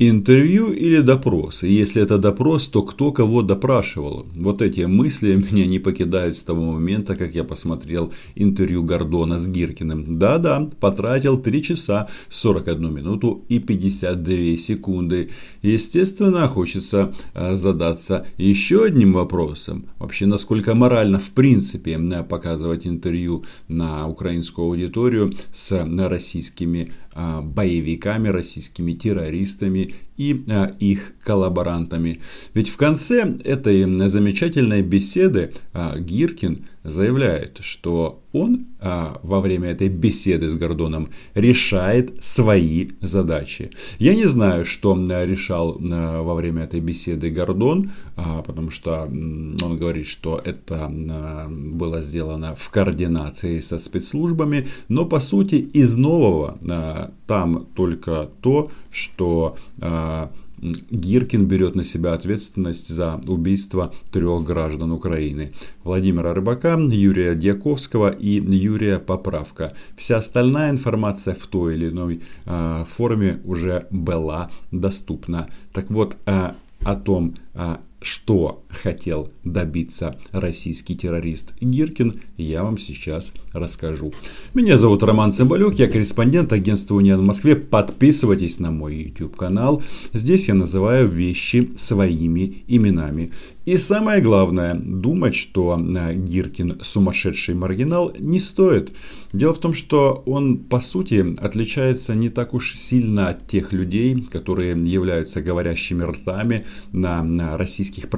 Интервью или допрос? Если это допрос, то кто кого допрашивал? Вот эти мысли меня не покидают с того момента, как я посмотрел интервью Гордона с Гиркиным. Да-да, потратил 3 часа 41 минуту и 52 секунды. Естественно, хочется э, задаться еще одним вопросом. Вообще, насколько морально в принципе э, показывать интервью на украинскую аудиторию с российскими э, боевиками, российскими террористами, и а, их коллаборантами. Ведь в конце этой замечательной беседы а, Гиркин заявляет, что он а, во время этой беседы с Гордоном решает свои задачи. Я не знаю, что решал а, во время этой беседы Гордон, а, потому что он говорит, что это а, было сделано в координации со спецслужбами, но по сути из нового а, там только то, что а, Гиркин берет на себя ответственность за убийство трех граждан Украины. Владимира Рыбака, Юрия Дьяковского и Юрия Поправка. Вся остальная информация в той или иной э, форме уже была доступна. Так вот, э, о том, э, что хотел добиться российский террорист Гиркин, я вам сейчас расскажу. Меня зовут Роман Цымбалюк, я корреспондент агентства Униан в Москве. Подписывайтесь на мой YouTube канал. Здесь я называю вещи своими именами. И самое главное, думать, что э, Гиркин сумасшедший маргинал не стоит. Дело в том, что он по сути отличается не так уж сильно от тех людей, которые являются говорящими ртами на, на российских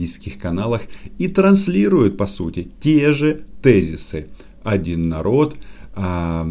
пропагандистских каналах и транслируют по сути те же тезисы. Один народ, а,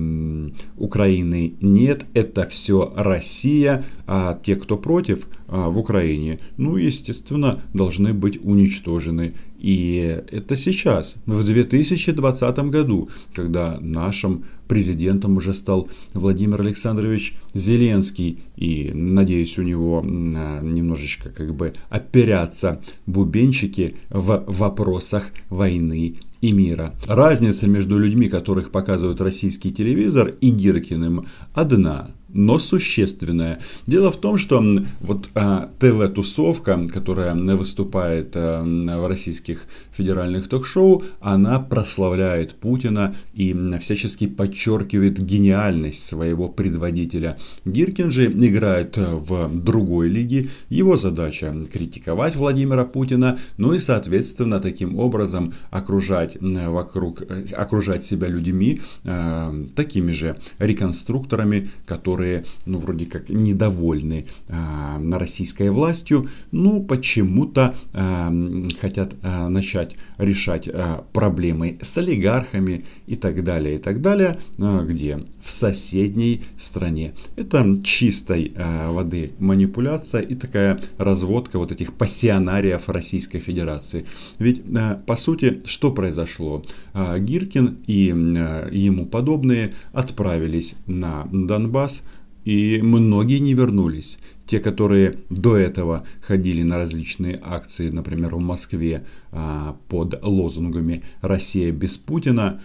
Украины нет, это все Россия, а те, кто против в Украине, ну, естественно, должны быть уничтожены. И это сейчас, в 2020 году, когда нашим президентом уже стал Владимир Александрович Зеленский. И, надеюсь, у него немножечко как бы оперятся бубенчики в вопросах войны и мира. Разница между людьми, которых показывают российский телевизор, и Гиркиным одна но существенная. Дело в том, что вот а, ТВ-тусовка, которая выступает а, в российских федеральных ток-шоу, она прославляет Путина и всячески подчеркивает гениальность своего предводителя. Гиркин же играет в другой лиге. Его задача критиковать Владимира Путина, ну и, соответственно, таким образом окружать вокруг, окружать себя людьми, э, такими же реконструкторами, которые которые, ну, вроде как недовольны а, российской властью, ну, почему-то а, хотят а, начать решать а, проблемы с олигархами и так далее, и так далее, а, где? В соседней стране. Это чистой а, воды манипуляция и такая разводка вот этих пассионариев Российской Федерации. Ведь, а, по сути, что произошло? А, Гиркин и а, ему подобные отправились на Донбасс, и многие не вернулись. Те, которые до этого ходили на различные акции, например, в Москве а, под лозунгами «Россия без Путина»,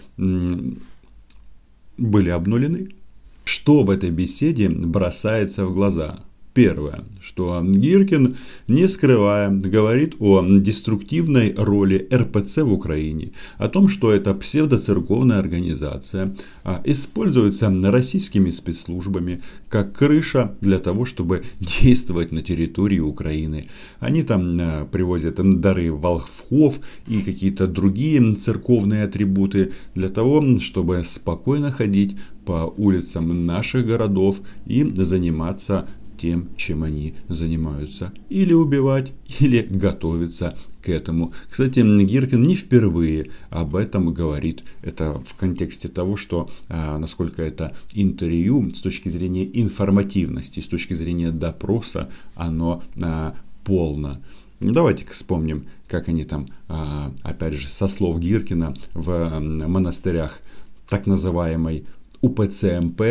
были обнулены. Что в этой беседе бросается в глаза? Первое, что Гиркин, не скрывая, говорит о деструктивной роли РПЦ в Украине, о том, что это псевдоцерковная организация, а, используется российскими спецслужбами как крыша для того, чтобы действовать на территории Украины. Они там а, привозят дары волхвов и какие-то другие церковные атрибуты для того, чтобы спокойно ходить по улицам наших городов и заниматься тем, чем они занимаются. Или убивать, или готовиться к этому. Кстати, Гиркин не впервые об этом говорит. Это в контексте того, что а, насколько это интервью с точки зрения информативности, с точки зрения допроса, оно а, полно. Давайте вспомним, как они там, а, опять же, со слов Гиркина в монастырях так называемой УПЦМП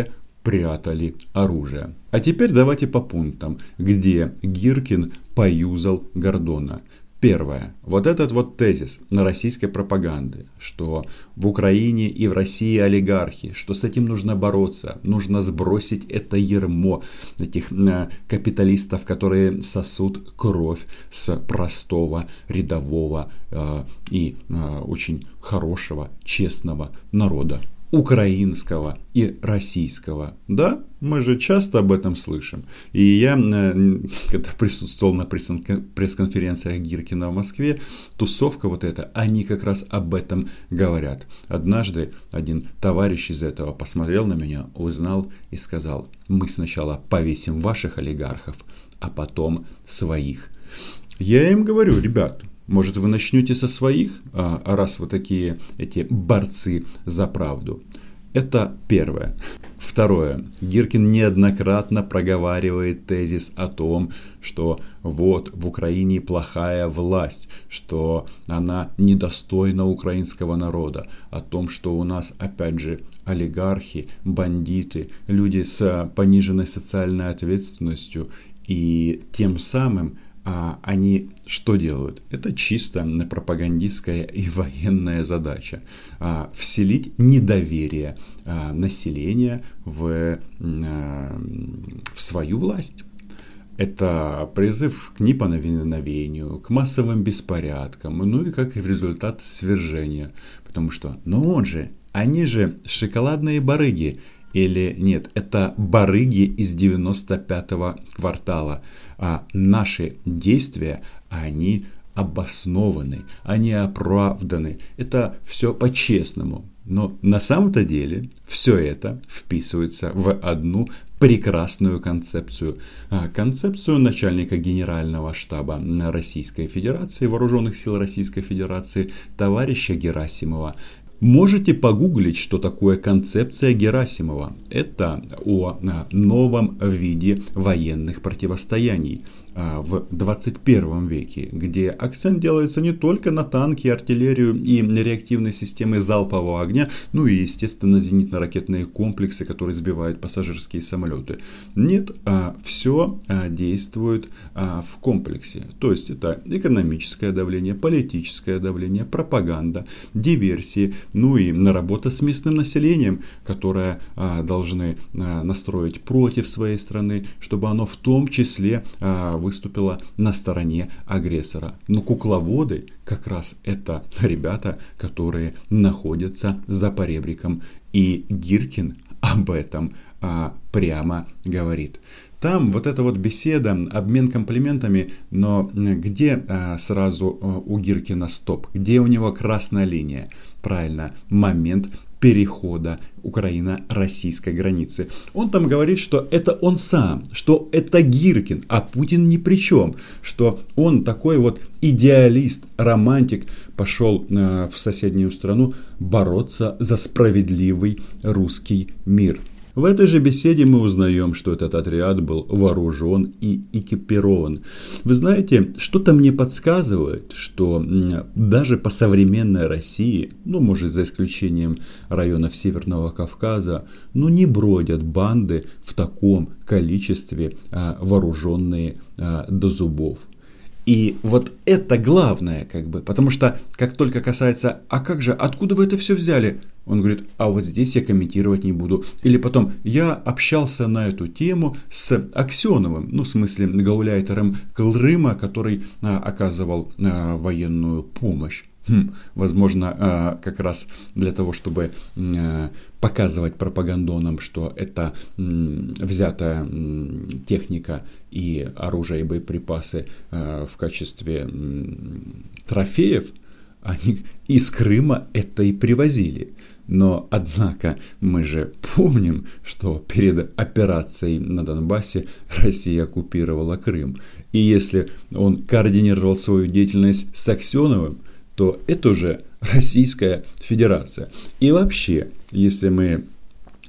прятали оружие. А теперь давайте по пунктам, где Гиркин поюзал Гордона. Первое. Вот этот вот тезис на российской пропаганды, что в Украине и в России олигархи, что с этим нужно бороться, нужно сбросить это ермо этих э, капиталистов, которые сосут кровь с простого, рядового э, и э, очень хорошего, честного народа украинского и российского. Да, мы же часто об этом слышим. И я, э, когда присутствовал на пресс-конференциях Гиркина в Москве, тусовка вот эта, они как раз об этом говорят. Однажды один товарищ из этого посмотрел на меня, узнал и сказал, мы сначала повесим ваших олигархов, а потом своих. Я им говорю, ребят, может, вы начнете со своих, а, раз вы такие эти борцы за правду. Это первое. Второе. Гиркин неоднократно проговаривает тезис о том, что вот в Украине плохая власть, что она недостойна украинского народа, о том, что у нас опять же олигархи, бандиты, люди с пониженной социальной ответственностью и тем самым а они что делают? Это чисто пропагандистская и военная задача. А, вселить недоверие а, населения в, в свою власть. Это призыв к неповиновению, к массовым беспорядкам, ну и как результат свержения. Потому что, ну он же, они же шоколадные барыги, или нет, это барыги из 95-го квартала. А наши действия, они обоснованы, они оправданы. Это все по-честному. Но на самом-то деле все это вписывается в одну прекрасную концепцию. А, концепцию начальника Генерального штаба Российской Федерации, Вооруженных сил Российской Федерации, товарища Герасимова, Можете погуглить, что такое концепция Герасимова. Это о новом виде военных противостояний. А, в 21 веке, где акцент делается не только на танки, артиллерию и реактивные системы залпового огня, ну и, естественно, зенитно-ракетные комплексы, которые сбивают пассажирские самолеты. Нет, а, все а, действует в комплексе. То есть это экономическое давление, политическое давление, пропаганда, диверсии, ну и работа с местным населением, которое должны настроить против своей страны, чтобы оно в том числе выступила на стороне агрессора. Но кукловоды как раз это ребята, которые находятся за поребриком. И Гиркин об этом а, прямо говорит. Там вот эта вот беседа, обмен комплиментами, но где а, сразу а, у Гиркина стоп? Где у него красная линия? Правильно, момент перехода Украина-российской границы. Он там говорит, что это он сам, что это Гиркин, а Путин ни при чем, что он такой вот идеалист, романтик, пошел э, в соседнюю страну бороться за справедливый русский мир. В этой же беседе мы узнаем, что этот отряд был вооружен и экипирован. Вы знаете, что-то мне подсказывает, что даже по современной России, ну, может, за исключением районов Северного Кавказа, ну, не бродят банды в таком количестве а, вооруженные а, до зубов. И вот это главное, как бы, потому что как только касается, а как же, откуда вы это все взяли? Он говорит, а вот здесь я комментировать не буду. Или потом, я общался на эту тему с Аксеновым, ну, в смысле, гауляйтером Крыма, который а, оказывал а, военную помощь. Хм, возможно, а, как раз для того, чтобы а, показывать пропагандонам, что это м, взятая м, техника и оружие и боеприпасы а, в качестве м, трофеев, они из Крыма это и привозили. Но, однако, мы же помним, что перед операцией на Донбассе Россия оккупировала Крым. И если он координировал свою деятельность с Аксеновым, то это уже Российская Федерация. И вообще, если мы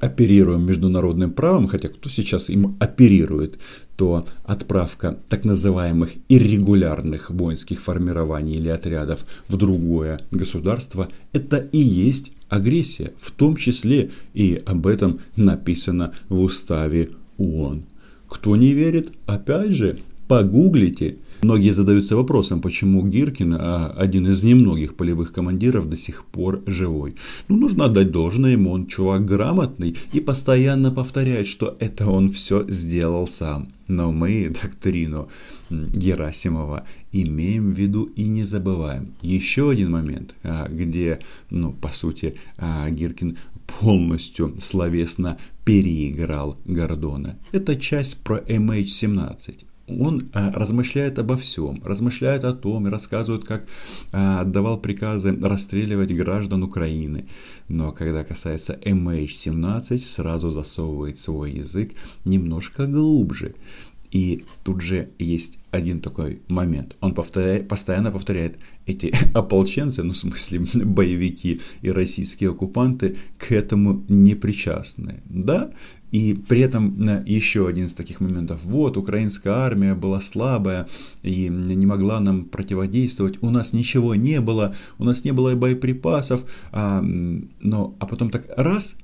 оперируем международным правом, хотя кто сейчас им оперирует, то отправка так называемых иррегулярных воинских формирований или отрядов в другое государство – это и есть агрессия, в том числе и об этом написано в уставе ООН. Кто не верит, опять же, погуглите. Многие задаются вопросом, почему Гиркин, а, один из немногих полевых командиров, до сих пор живой. Ну, нужно отдать должное ему, он чувак грамотный и постоянно повторяет, что это он все сделал сам. Но мы доктрину Герасимова имеем в виду и не забываем. Еще один момент, а, где, ну, по сути, а, Гиркин полностью словесно переиграл Гордона. Это часть про MH17 он а, размышляет обо всем, размышляет о том и рассказывает, как а, отдавал приказы расстреливать граждан Украины. Но когда касается MH17, сразу засовывает свой язык немножко глубже. И тут же есть один такой момент. Он повторяет, постоянно повторяет, эти ополченцы, ну в смысле боевики и российские оккупанты к этому не причастны. Да, и при этом э, еще один из таких моментов. Вот, украинская армия была слабая и не могла нам противодействовать. У нас ничего не было, у нас не было боеприпасов. А, но, а потом так раз,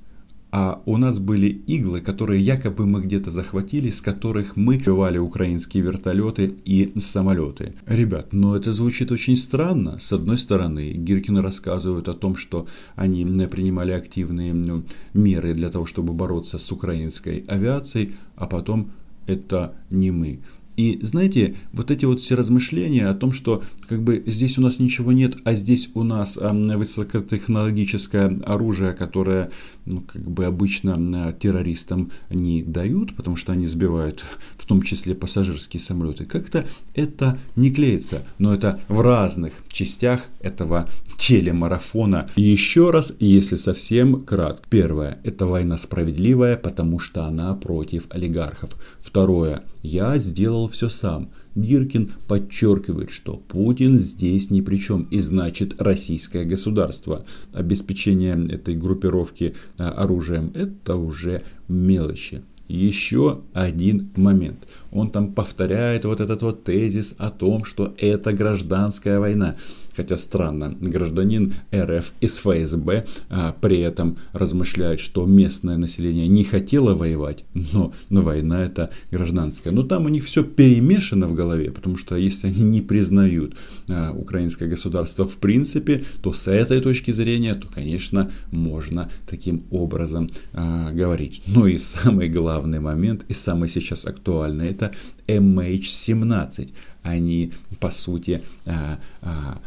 а у нас были иглы, которые якобы мы где-то захватили, с которых мы сбивали украинские вертолеты и самолеты. Ребят, но это звучит очень странно. С одной стороны, Гиркин рассказывает о том, что они принимали активные ну, меры для того, чтобы бороться с украинской авиацией, а потом это не мы. И знаете, вот эти вот все размышления о том, что как бы здесь у нас ничего нет, а здесь у нас высокотехнологическое оружие, которое ну, как бы обычно террористам не дают, потому что они сбивают в том числе пассажирские самолеты. Как-то это не клеится, но это в разных частях этого телемарафона. И еще раз, если совсем кратко. Первое, это война справедливая, потому что она против олигархов. Второе, я сделал все сам. Гиркин подчеркивает, что Путин здесь ни при чем, и значит российское государство. Обеспечение этой группировки а, оружием – это уже мелочи. Еще один момент. Он там повторяет вот этот вот тезис о том, что это гражданская война. Хотя странно, гражданин РФ из ФСБ а, при этом размышляет, что местное население не хотело воевать, но, но война это гражданская. Но там у них все перемешано в голове, потому что если они не признают а, украинское государство в принципе, то с этой точки зрения, то, конечно, можно таким образом а, говорить. Ну и самый главный момент, и самый сейчас актуальный, это MH17. Они, по сути, а, а,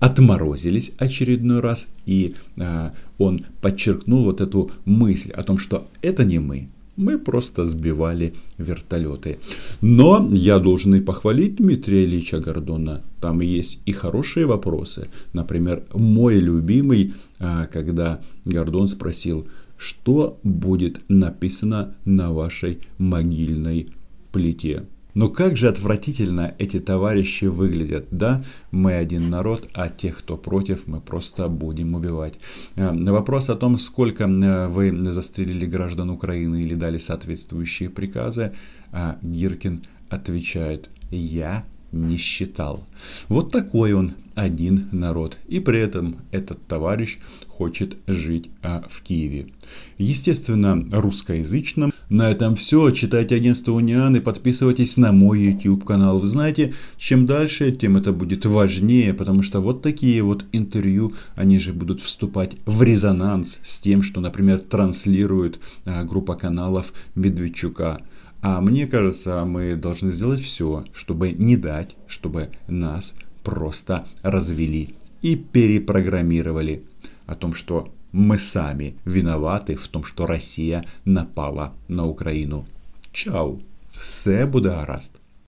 отморозились очередной раз, и а, он подчеркнул вот эту мысль о том, что это не мы, мы просто сбивали вертолеты. Но я должен и похвалить Дмитрия Ильича Гордона. Там есть и хорошие вопросы. Например, мой любимый, когда Гордон спросил, что будет написано на вашей могильной плите. Но как же отвратительно эти товарищи выглядят, да? Мы один народ, а тех, кто против, мы просто будем убивать. Э, вопрос о том, сколько э, вы застрелили граждан Украины или дали соответствующие приказы, а Гиркин отвечает, я не считал. Вот такой он один народ. И при этом этот товарищ хочет жить а, в Киеве. Естественно, русскоязычном. На этом все. Читайте агентство Униан и подписывайтесь на мой YouTube канал. Вы знаете, чем дальше, тем это будет важнее, потому что вот такие вот интервью, они же будут вступать в резонанс с тем, что, например, транслирует а, группа каналов Медведчука. А мне кажется, мы должны сделать все, чтобы не дать, чтобы нас просто развели и перепрограммировали о том, что мы сами виноваты в том, что Россия напала на Україну. Чао! Все буде гаразд!